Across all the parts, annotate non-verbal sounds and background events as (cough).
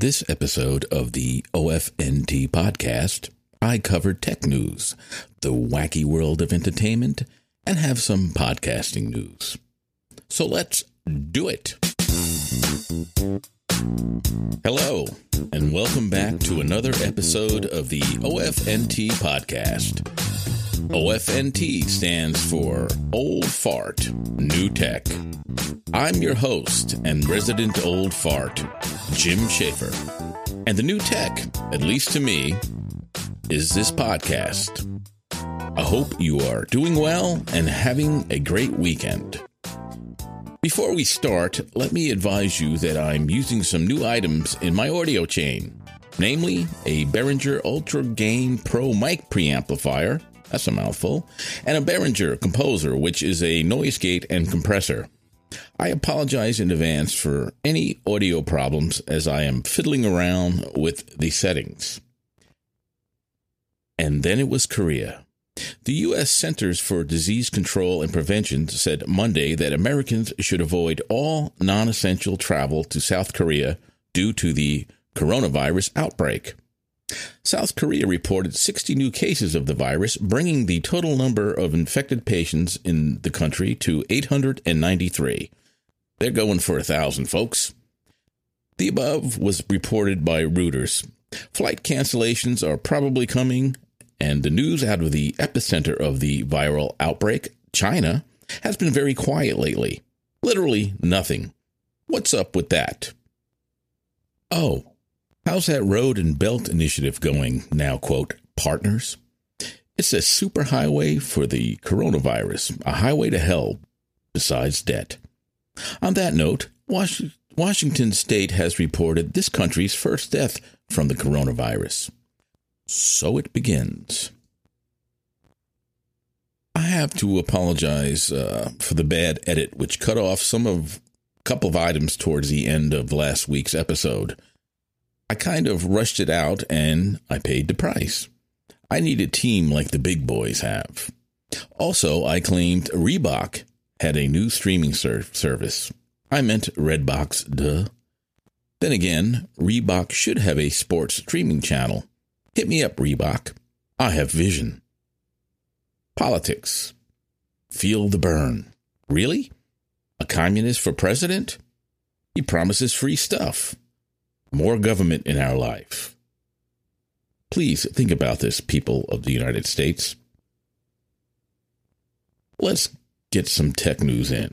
This episode of the OFNT podcast, I cover tech news, the wacky world of entertainment, and have some podcasting news. So let's do it. Hello, and welcome back to another episode of the OFNT podcast. OFNT stands for Old Fart New Tech. I'm your host and resident old fart, Jim Schaefer. And the new tech, at least to me, is this podcast. I hope you are doing well and having a great weekend. Before we start, let me advise you that I'm using some new items in my audio chain, namely a Behringer Ultra Gain Pro mic preamplifier that's a mouthful. And a Behringer composer, which is a noise gate and compressor. I apologize in advance for any audio problems as I am fiddling around with the settings. And then it was Korea. The U.S. Centers for Disease Control and Prevention said Monday that Americans should avoid all non essential travel to South Korea due to the coronavirus outbreak. South Korea reported 60 new cases of the virus, bringing the total number of infected patients in the country to 893. They're going for a thousand, folks. The above was reported by Reuters. Flight cancellations are probably coming, and the news out of the epicenter of the viral outbreak, China, has been very quiet lately. Literally nothing. What's up with that? Oh, How's that road and belt initiative going now, quote, partners? It's a superhighway for the coronavirus, a highway to hell besides debt. On that note, Washington state has reported this country's first death from the coronavirus. So it begins. I have to apologize uh, for the bad edit, which cut off some of a couple of items towards the end of last week's episode. I kind of rushed it out and I paid the price. I need a team like the big boys have. Also, I claimed Reebok had a new streaming ser- service. I meant Redbox, duh. Then again, Reebok should have a sports streaming channel. Hit me up, Reebok. I have vision. Politics. Feel the burn. Really? A communist for president? He promises free stuff more government in our life. Please think about this, people of the United States. Let's get some tech news in.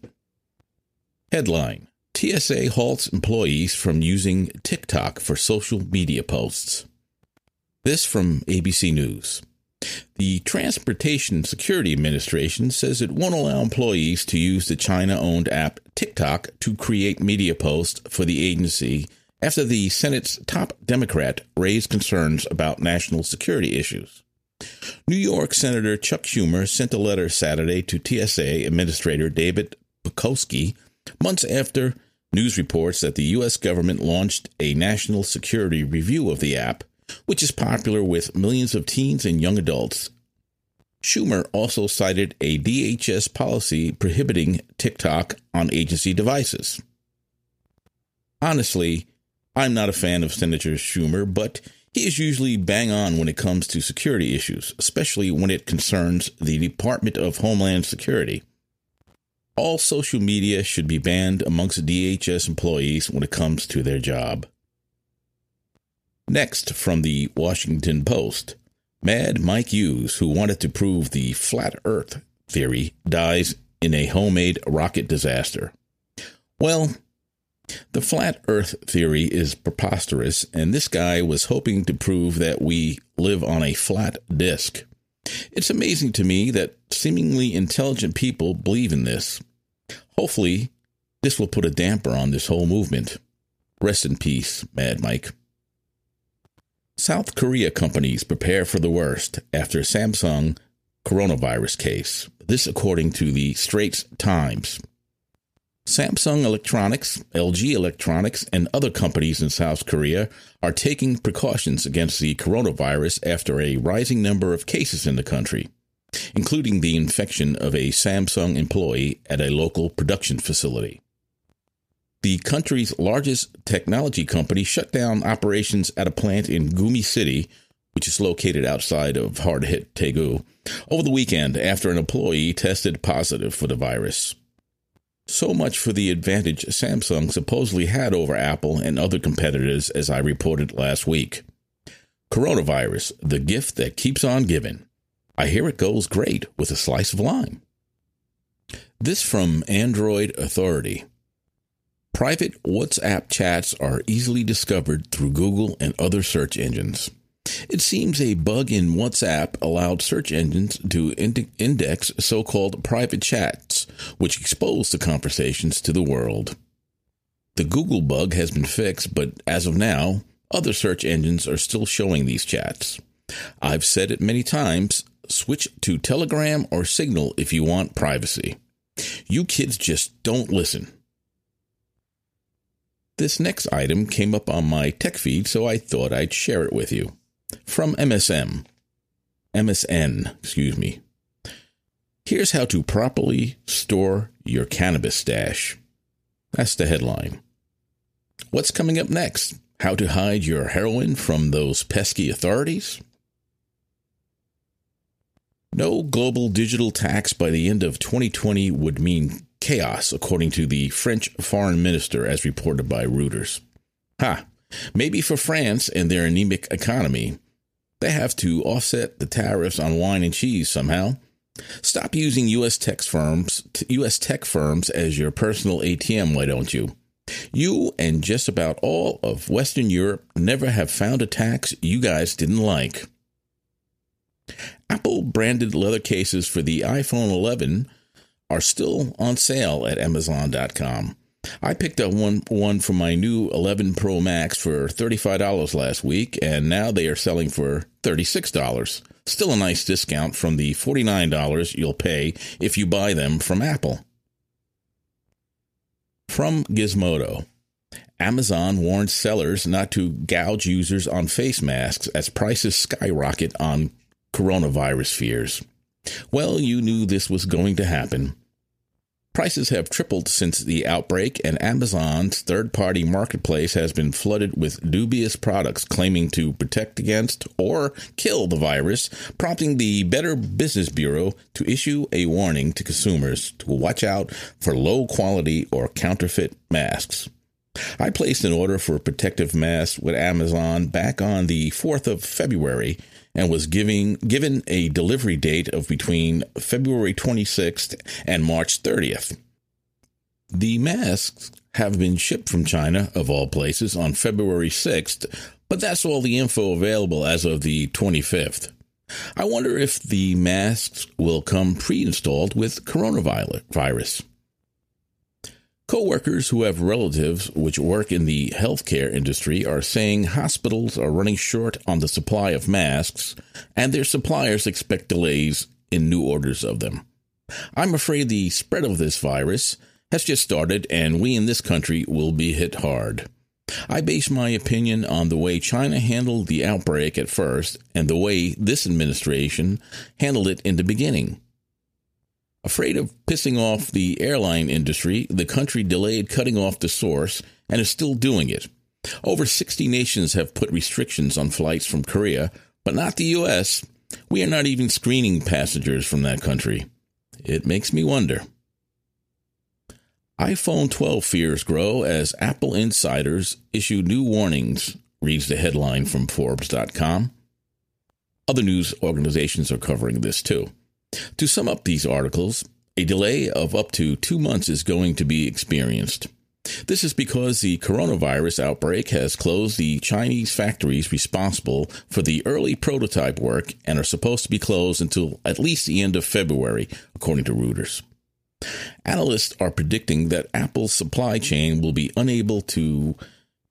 Headline TSA halts employees from using TikTok for social media posts. This from ABC News. The Transportation Security Administration says it won't allow employees to use the China owned app TikTok to create media posts for the agency after the Senate's top Democrat raised concerns about national security issues. New York Senator Chuck Schumer sent a letter Saturday to TSA Administrator David Pekoske months after news reports that the U.S. government launched a national security review of the app, which is popular with millions of teens and young adults. Schumer also cited a DHS policy prohibiting TikTok on agency devices. Honestly, I'm not a fan of Senator Schumer, but he is usually bang on when it comes to security issues, especially when it concerns the Department of Homeland Security. all social media should be banned amongst DHS employees when it comes to their job. Next, from the Washington Post, Mad Mike Hughes, who wanted to prove the flat earth theory, dies in a homemade rocket disaster. Well, the flat earth theory is preposterous, and this guy was hoping to prove that we live on a flat disk. It's amazing to me that seemingly intelligent people believe in this. Hopefully, this will put a damper on this whole movement. Rest in peace, Mad Mike. South Korea companies prepare for the worst after Samsung coronavirus case. This according to the Straits Times. Samsung Electronics, LG Electronics, and other companies in South Korea are taking precautions against the coronavirus after a rising number of cases in the country, including the infection of a Samsung employee at a local production facility. The country's largest technology company shut down operations at a plant in Gumi City, which is located outside of hard hit Daegu, over the weekend after an employee tested positive for the virus. So much for the advantage Samsung supposedly had over Apple and other competitors, as I reported last week. Coronavirus, the gift that keeps on giving. I hear it goes great with a slice of lime. This from Android Authority. Private WhatsApp chats are easily discovered through Google and other search engines. It seems a bug in WhatsApp allowed search engines to ind- index so called private chats, which expose the conversations to the world. The Google bug has been fixed, but as of now, other search engines are still showing these chats. I've said it many times switch to Telegram or Signal if you want privacy. You kids just don't listen. This next item came up on my tech feed, so I thought I'd share it with you. From MSM. MSN, excuse me. Here's how to properly store your cannabis stash. That's the headline. What's coming up next? How to hide your heroin from those pesky authorities? No global digital tax by the end of 2020 would mean chaos, according to the French foreign minister, as reported by Reuters. Ha! Maybe for France and their anemic economy, they have to offset the tariffs on wine and cheese somehow. Stop using U.S. tech firms, U.S. tech firms as your personal ATM, why don't you? You and just about all of Western Europe never have found a tax you guys didn't like. Apple branded leather cases for the iPhone 11 are still on sale at Amazon.com. I picked up one one for my new 11 Pro Max for $35 last week, and now they are selling for $36. Still a nice discount from the $49 you'll pay if you buy them from Apple. From Gizmodo. Amazon warns sellers not to gouge users on face masks as prices skyrocket on coronavirus fears. Well, you knew this was going to happen. Prices have tripled since the outbreak, and Amazon's third party marketplace has been flooded with dubious products claiming to protect against or kill the virus, prompting the Better Business Bureau to issue a warning to consumers to watch out for low quality or counterfeit masks. I placed an order for protective masks with Amazon back on the 4th of February and was giving, given a delivery date of between February 26th and March 30th. The masks have been shipped from China, of all places, on February 6th, but that's all the info available as of the 25th. I wonder if the masks will come pre installed with coronavirus. Co-workers who have relatives which work in the healthcare industry are saying hospitals are running short on the supply of masks and their suppliers expect delays in new orders of them. I'm afraid the spread of this virus has just started and we in this country will be hit hard. I base my opinion on the way China handled the outbreak at first and the way this administration handled it in the beginning. Afraid of pissing off the airline industry, the country delayed cutting off the source and is still doing it. Over 60 nations have put restrictions on flights from Korea, but not the U.S. We are not even screening passengers from that country. It makes me wonder. iPhone 12 fears grow as Apple insiders issue new warnings, reads the headline from Forbes.com. Other news organizations are covering this too. To sum up these articles, a delay of up to two months is going to be experienced. This is because the coronavirus outbreak has closed the Chinese factories responsible for the early prototype work and are supposed to be closed until at least the end of February, according to Reuters. Analysts are predicting that Apple's supply chain will be unable to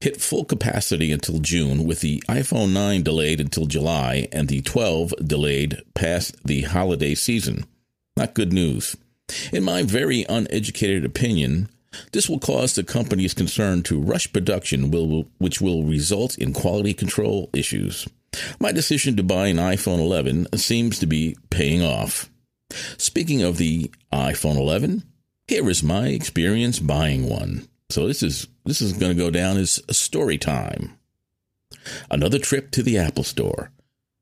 hit full capacity until June, with the iPhone 9 delayed until July and the 12 delayed past the holiday season. Not good news. In my very uneducated opinion, this will cause the companies concerned to rush production, which will result in quality control issues. My decision to buy an iPhone 11 seems to be paying off. Speaking of the iPhone 11, here is my experience buying one. So this is this is going to go down as story time. Another trip to the Apple Store.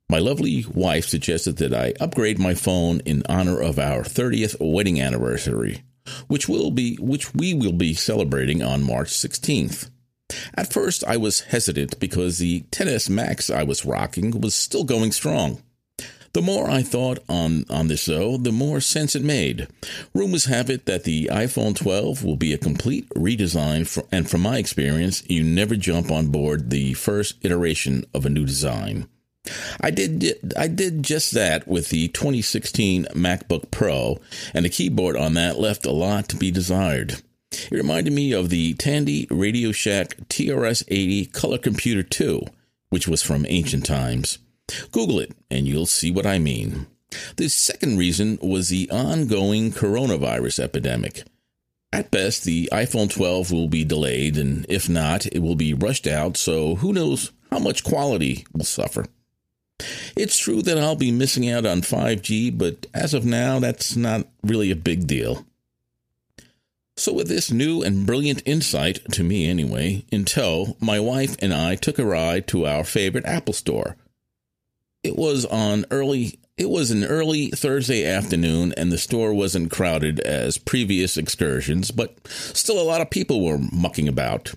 My lovely wife suggested that I upgrade my phone in honor of our 30th wedding anniversary, which will be which we will be celebrating on March 16th. At first, I was hesitant because the 10s Max I was rocking was still going strong. The more I thought on, on this, though, the more sense it made. Rumors have it that the iPhone 12 will be a complete redesign, for, and from my experience, you never jump on board the first iteration of a new design. I did I did just that with the 2016 MacBook Pro, and the keyboard on that left a lot to be desired. It reminded me of the Tandy Radio Shack TRS-80 Color Computer 2, which was from ancient times. Google it and you'll see what I mean. The second reason was the ongoing coronavirus epidemic. At best, the iPhone 12 will be delayed, and if not, it will be rushed out, so who knows how much quality will suffer. It's true that I'll be missing out on 5G, but as of now, that's not really a big deal. So, with this new and brilliant insight, to me anyway, in tow, my wife and I took a ride to our favorite Apple store, it was on early it was an early Thursday afternoon and the store wasn't crowded as previous excursions, but still a lot of people were mucking about.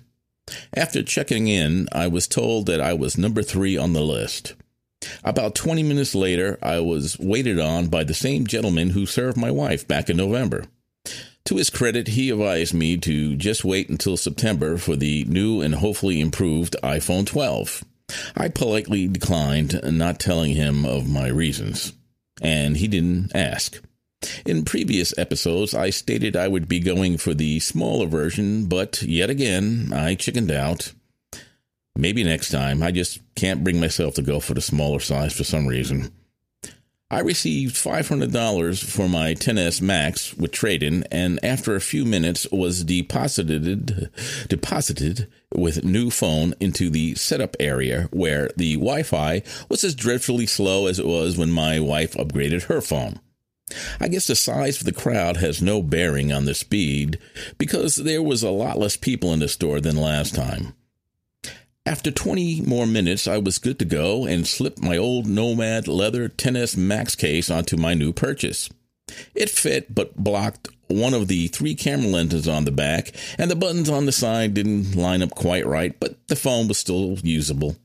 After checking in, I was told that I was number 3 on the list. About 20 minutes later, I was waited on by the same gentleman who served my wife back in November. To his credit, he advised me to just wait until September for the new and hopefully improved iPhone 12. I politely declined, not telling him of my reasons, and he didn't ask. In previous episodes, I stated I would be going for the smaller version, but yet again, I chickened out. Maybe next time. I just can't bring myself to go for the smaller size for some reason. I received $500 for my 10s Max with trade-in and after a few minutes was deposited deposited with new phone into the setup area where the Wi-Fi was as dreadfully slow as it was when my wife upgraded her phone. I guess the size of the crowd has no bearing on the speed because there was a lot less people in the store than last time. After 20 more minutes, I was good to go and slipped my old Nomad leather 10S Max case onto my new purchase. It fit but blocked one of the three camera lenses on the back, and the buttons on the side didn't line up quite right, but the phone was still usable.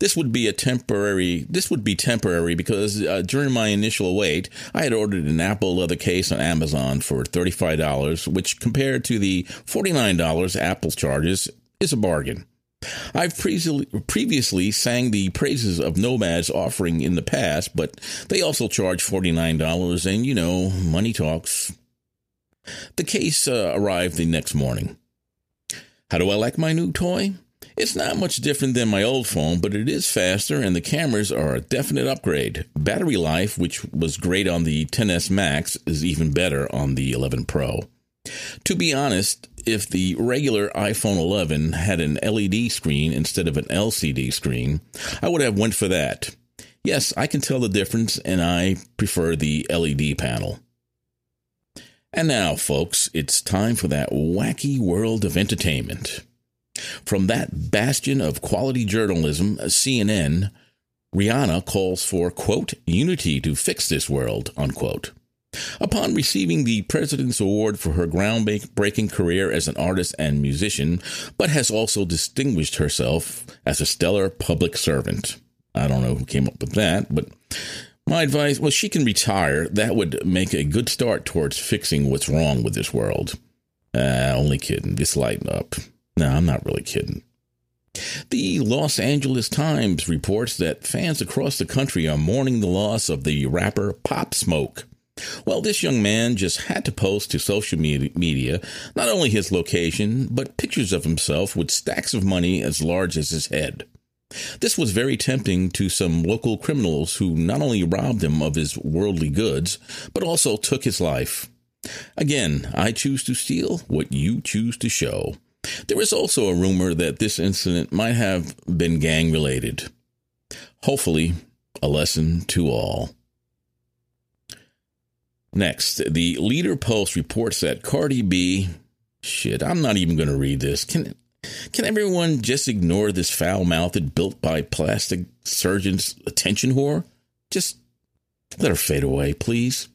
This would be a temporary. This would be temporary because uh, during my initial wait, I had ordered an Apple leather case on Amazon for thirty-five dollars, which compared to the forty-nine dollars Apple charges is a bargain. I've previously sang the praises of Nomad's offering in the past, but they also charge $49, and you know, money talks. The case uh, arrived the next morning. How do I like my new toy? It's not much different than my old phone, but it is faster and the cameras are a definite upgrade. Battery life, which was great on the 10s Max, is even better on the 11 Pro. To be honest, if the regular iPhone 11 had an LED screen instead of an LCD screen, I would have went for that. Yes, I can tell the difference and I prefer the LED panel. And now, folks, it's time for that wacky world of entertainment. From that bastion of quality journalism, CNN, Rihanna calls for, quote, unity to fix this world, unquote. Upon receiving the President's Award for her groundbreaking career as an artist and musician, but has also distinguished herself as a stellar public servant. I don't know who came up with that, but my advice well, she can retire. That would make a good start towards fixing what's wrong with this world. Uh, only kidding. Just lighten up. No, I'm not really kidding. The Los Angeles Times reports that fans across the country are mourning the loss of the rapper Pop Smoke. Well, this young man just had to post to social media not only his location, but pictures of himself with stacks of money as large as his head. This was very tempting to some local criminals who not only robbed him of his worldly goods, but also took his life. Again, I choose to steal what you choose to show. There is also a rumor that this incident might have been gang related. Hopefully, a lesson to all. Next, the Leader Post reports that Cardi B. Shit, I'm not even going to read this. Can can everyone just ignore this foul-mouthed, built by plastic surgeons attention whore? Just let her fade away, please.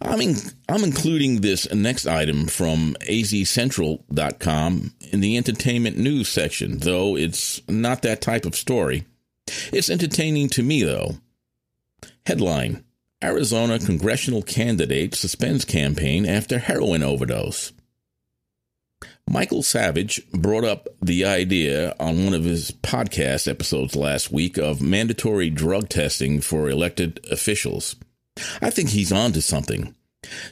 I'm I'm including this next item from azcentral.com in the entertainment news section, though it's not that type of story. It's entertaining to me, though. Headline Arizona congressional candidate suspends campaign after heroin overdose. Michael Savage brought up the idea on one of his podcast episodes last week of mandatory drug testing for elected officials. I think he's onto something.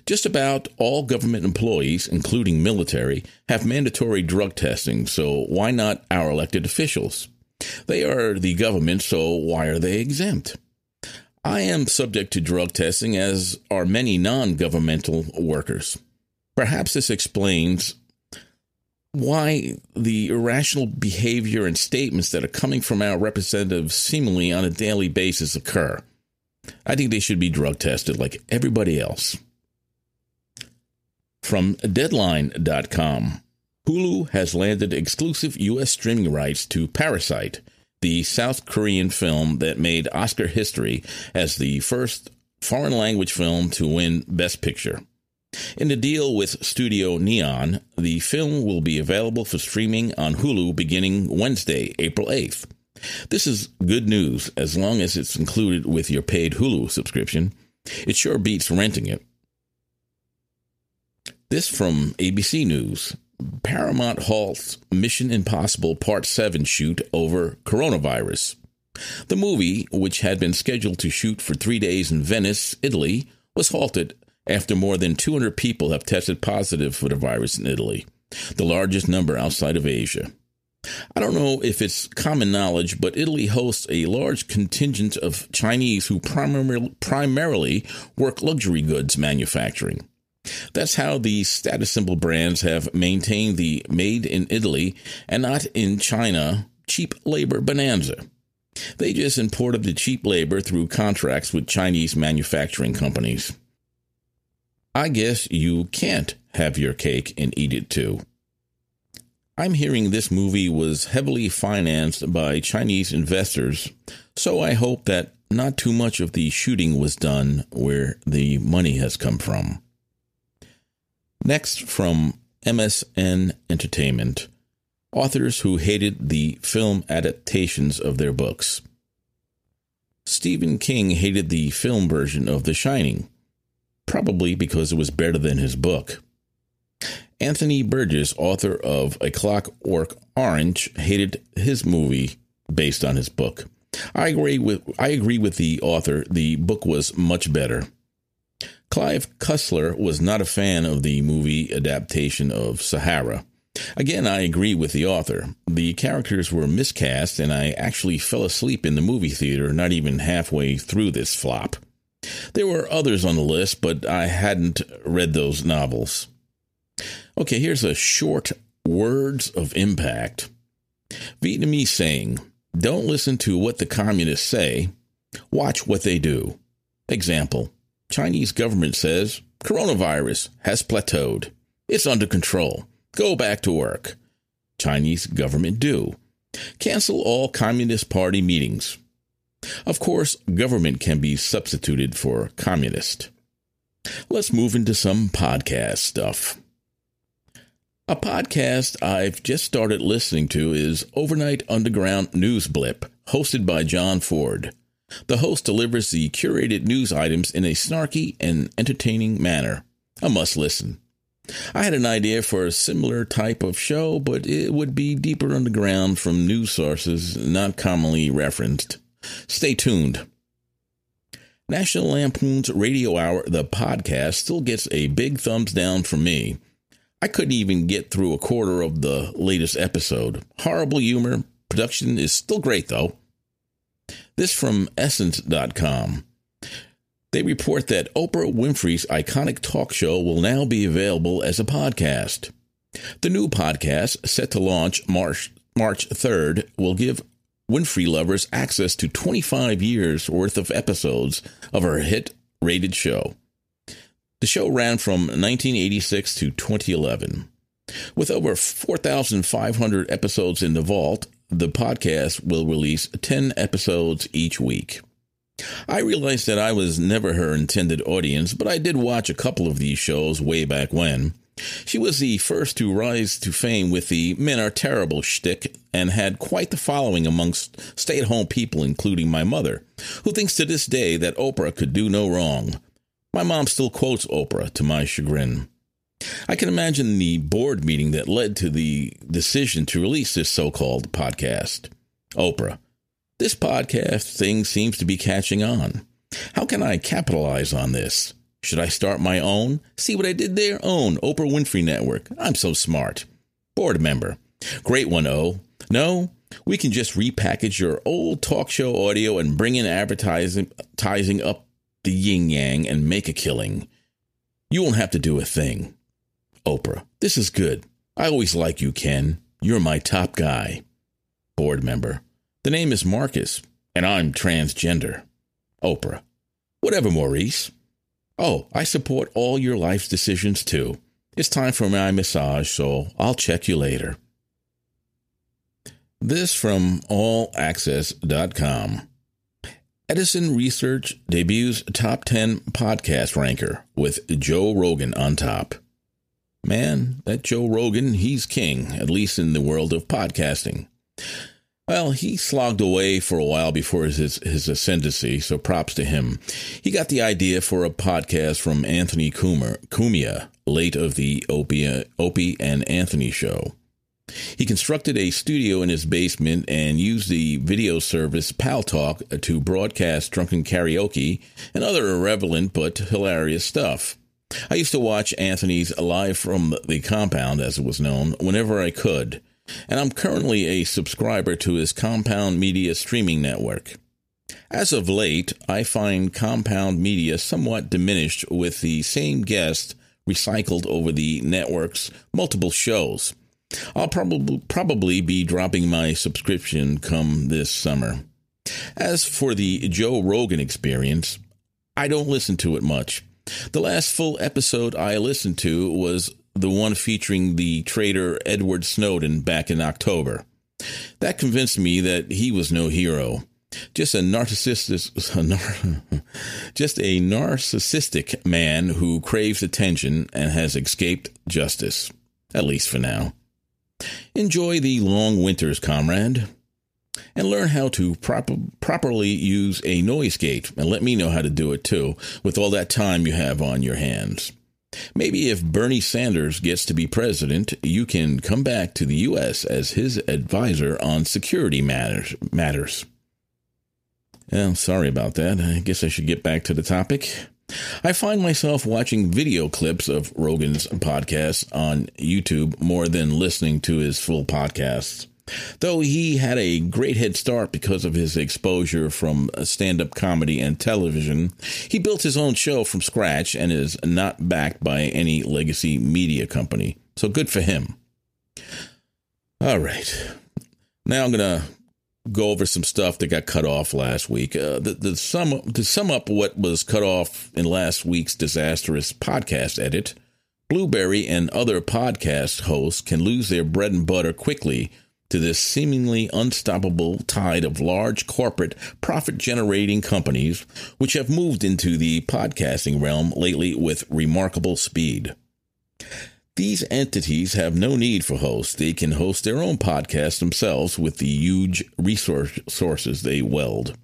Just about all government employees, including military, have mandatory drug testing, so why not our elected officials? They are the government, so why are they exempt? I am subject to drug testing, as are many non governmental workers. Perhaps this explains why the irrational behavior and statements that are coming from our representatives seemingly on a daily basis occur. I think they should be drug tested like everybody else. From Deadline.com Hulu has landed exclusive U.S. streaming rights to Parasite the South Korean film that made Oscar history as the first foreign language film to win Best Picture. In the deal with Studio Neon, the film will be available for streaming on Hulu beginning Wednesday, April 8th. This is good news as long as it's included with your paid Hulu subscription. It sure beats renting it. This from ABC News. Paramount halts Mission Impossible Part 7 shoot over coronavirus. The movie, which had been scheduled to shoot for three days in Venice, Italy, was halted after more than 200 people have tested positive for the virus in Italy, the largest number outside of Asia. I don't know if it's common knowledge, but Italy hosts a large contingent of Chinese who primarily, primarily work luxury goods manufacturing. That's how the status symbol brands have maintained the made in Italy and not in China cheap labor bonanza. They just imported the cheap labor through contracts with Chinese manufacturing companies. I guess you can't have your cake and eat it too. I'm hearing this movie was heavily financed by Chinese investors, so I hope that not too much of the shooting was done where the money has come from. Next, from MSN Entertainment authors who hated the film adaptations of their books. Stephen King hated the film version of The Shining, probably because it was better than his book. Anthony Burgess, author of A Clockwork Orange, hated his movie based on his book. I agree with I agree with the author. The book was much better. Clive Cussler was not a fan of the movie adaptation of Sahara. Again, I agree with the author. The characters were miscast, and I actually fell asleep in the movie theater not even halfway through this flop. There were others on the list, but I hadn't read those novels. Okay, here's a short words of impact. Vietnamese saying, Don't listen to what the communists say, watch what they do. Example Chinese government says coronavirus has plateaued. It's under control. Go back to work. Chinese government do. Cancel all Communist Party meetings. Of course, government can be substituted for communist. Let's move into some podcast stuff. A podcast I've just started listening to is Overnight Underground News Blip, hosted by John Ford. The host delivers the curated news items in a snarky and entertaining manner. A must listen. I had an idea for a similar type of show, but it would be deeper underground from news sources not commonly referenced. Stay tuned. National Lampoon's Radio Hour, the podcast, still gets a big thumbs down from me. I couldn't even get through a quarter of the latest episode. Horrible humor. Production is still great, though. This from Essence.com. They report that Oprah Winfrey's iconic talk show will now be available as a podcast. The new podcast, set to launch March, March 3rd, will give Winfrey lovers access to 25 years worth of episodes of her hit rated show. The show ran from 1986 to 2011. With over 4,500 episodes in the vault, the podcast will release 10 episodes each week. I realized that I was never her intended audience, but I did watch a couple of these shows way back when. She was the first to rise to fame with the men are terrible shtick and had quite the following amongst stay at home people, including my mother, who thinks to this day that Oprah could do no wrong. My mom still quotes Oprah to my chagrin. I can imagine the board meeting that led to the decision to release this so called podcast. Oprah, this podcast thing seems to be catching on. How can I capitalize on this? Should I start my own? See what I did there? Own Oprah Winfrey Network. I'm so smart. Board member. Great one, O. No, we can just repackage your old talk show audio and bring in advertising up the yin yang and make a killing. You won't have to do a thing. Oprah, this is good. I always like you, Ken. You're my top guy. Board member, the name is Marcus, and I'm transgender. Oprah, whatever, Maurice. Oh, I support all your life's decisions too. It's time for my massage, so I'll check you later. This from allaccess.com. Edison Research debuts top 10 podcast ranker with Joe Rogan on top. Man, that Joe Rogan, he's king, at least in the world of podcasting. Well, he slogged away for a while before his, his ascendancy, so props to him. He got the idea for a podcast from Anthony Cumia, Cumia late of the Opie, Opie and Anthony show. He constructed a studio in his basement and used the video service Paltalk to broadcast drunken karaoke and other irrelevant but hilarious stuff. I used to watch Anthony's Live from the Compound, as it was known, whenever I could, and I'm currently a subscriber to his Compound Media streaming network. As of late, I find Compound Media somewhat diminished with the same guest recycled over the network's multiple shows. I'll probably probably be dropping my subscription come this summer. As for the Joe Rogan experience, I don't listen to it much. The last full episode I listened to was the one featuring the traitor Edward Snowden back in October. That convinced me that he was no hero, just a narcissistic, (laughs) (laughs) just a narcissistic man who craves attention and has escaped justice, at least for now. Enjoy the long winters, comrade, and learn how to properly use a noise gate. And let me know how to do it too, with all that time you have on your hands. Maybe if Bernie Sanders gets to be president, you can come back to the U.S. as his advisor on security matters. matters. Well, sorry about that. I guess I should get back to the topic. I find myself watching video clips of Rogan's podcast on YouTube more than listening to his full podcasts. Though he had a great head start because of his exposure from stand up comedy and television, he built his own show from scratch and is not backed by any legacy media company. So good for him. All right. Now I'm going to go over some stuff that got cut off last week. Uh, the, the sum, to sum up what was cut off in last week's disastrous podcast edit, Blubrry and other podcast hosts can lose their bread and butter quickly to this seemingly unstoppable tide of large corporate profit generating companies which have moved into the podcasting realm lately with remarkable speed. These entities have no need for hosts. They can host their own podcasts themselves with the huge resource sources they weld.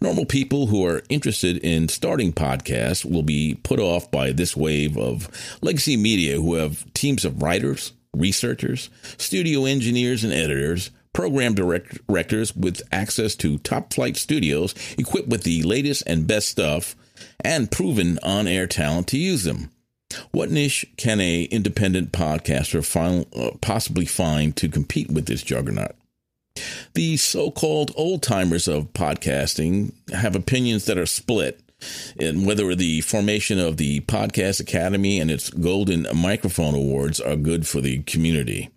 Normal people who are interested in starting podcasts will be put off by this wave of legacy media who have teams of writers, researchers, studio engineers and editors, program direct- directors with access to top flight studios equipped with the latest and best stuff and proven on air talent to use them. What niche can a independent podcaster find, uh, possibly find to compete with this juggernaut? The so called old timers of podcasting have opinions that are split in whether the formation of the Podcast Academy and its Golden Microphone Awards are good for the community.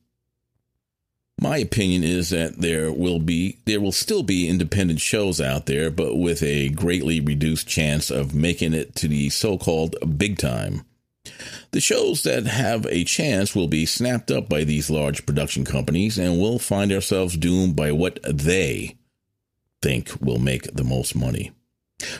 My opinion is that there will be there will still be independent shows out there, but with a greatly reduced chance of making it to the so-called big time. The shows that have a chance will be snapped up by these large production companies, and we'll find ourselves doomed by what they think will make the most money.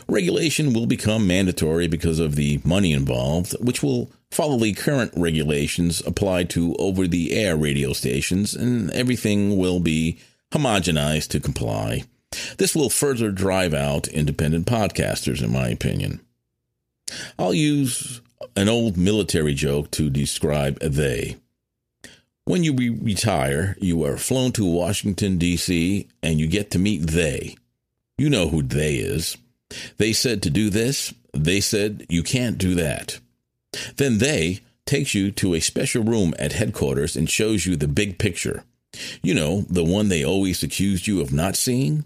Regulation will become mandatory because of the money involved, which will follow the current regulations applied to over the air radio stations, and everything will be homogenized to comply. This will further drive out independent podcasters, in my opinion. I'll use an old military joke to describe they. When you re- retire, you are flown to Washington, D.C., and you get to meet they. You know who they is. They said to do this, they said you can't do that. Then they takes you to a special room at headquarters and shows you the big picture. You know, the one they always accused you of not seeing.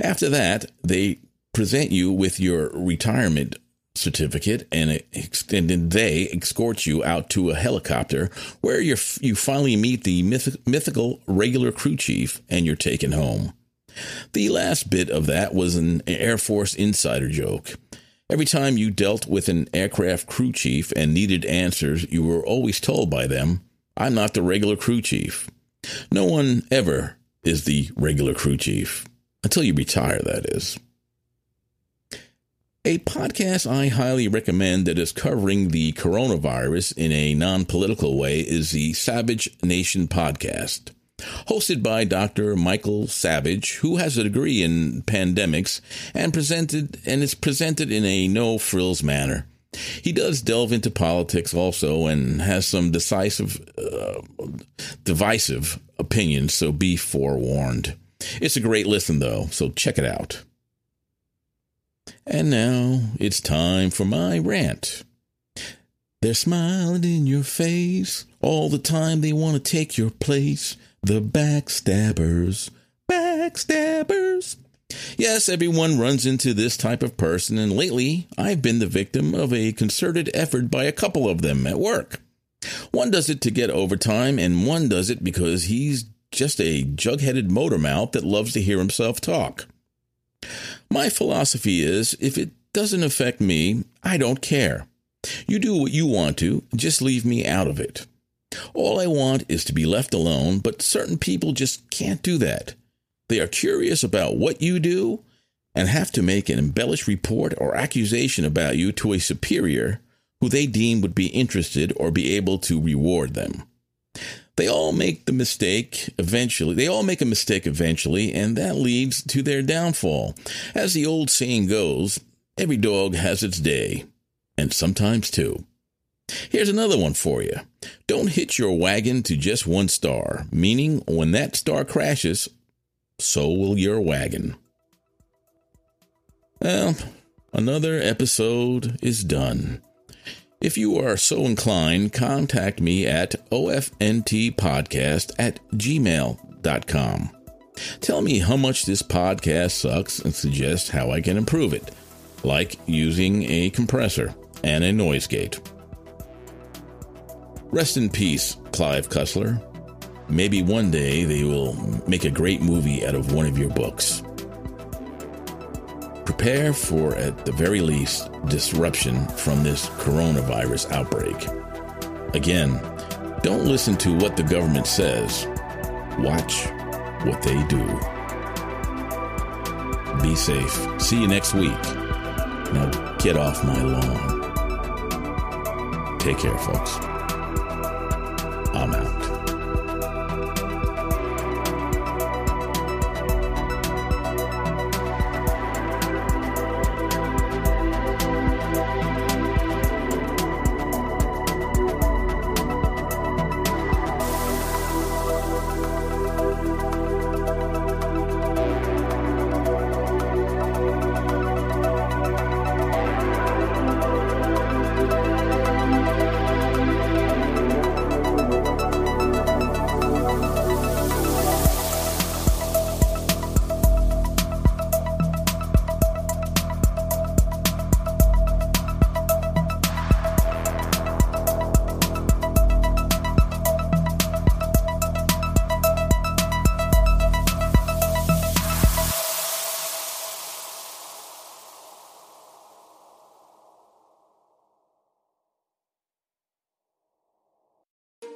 After that, they present you with your retirement certificate and, and they escort you out to a helicopter where you you finally meet the myth, mythical regular crew chief and you're taken home. The last bit of that was an Air Force insider joke. Every time you dealt with an aircraft crew chief and needed answers, you were always told by them, I'm not the regular crew chief. No one ever is the regular crew chief. Until you retire, that is. A podcast I highly recommend that is covering the coronavirus in a non political way is the Savage Nation podcast. Hosted by Dr. Michael Savage, who has a degree in pandemics and presented and is presented in a no frills manner. He does delve into politics also and has some decisive, uh, divisive opinions, so be forewarned. It's a great listen, though, so check it out. And now it's time for my rant. They're smiling in your face all the time. They want to take your place. The backstabbers. Backstabbers. Yes, everyone runs into this type of person, and lately I've been the victim of a concerted effort by a couple of them at work. One does it to get overtime, and one does it because he's just a jug headed motor mouth that loves to hear himself talk. My philosophy is if it doesn't affect me, I don't care. You do what you want to, just leave me out of it. All I want is to be left alone, but certain people just can't do that. They are curious about what you do and have to make an embellished report or accusation about you to a superior who they deem would be interested or be able to reward them. They all make the mistake eventually. They all make a mistake eventually, and that leads to their downfall. As the old saying goes, every dog has its day, and sometimes two. Here's another one for you. Don't hitch your wagon to just one star, meaning when that star crashes, so will your wagon. Well, another episode is done. If you are so inclined, contact me at ofntpodcast at gmail.com. Tell me how much this podcast sucks and suggest how I can improve it, like using a compressor and a noise gate. Rest in peace, Clive Cussler. Maybe one day they will make a great movie out of one of your books. Prepare for, at the very least, disruption from this coronavirus outbreak. Again, don't listen to what the government says. Watch what they do. Be safe. See you next week. Now get off my lawn. Take care, folks. I'm out.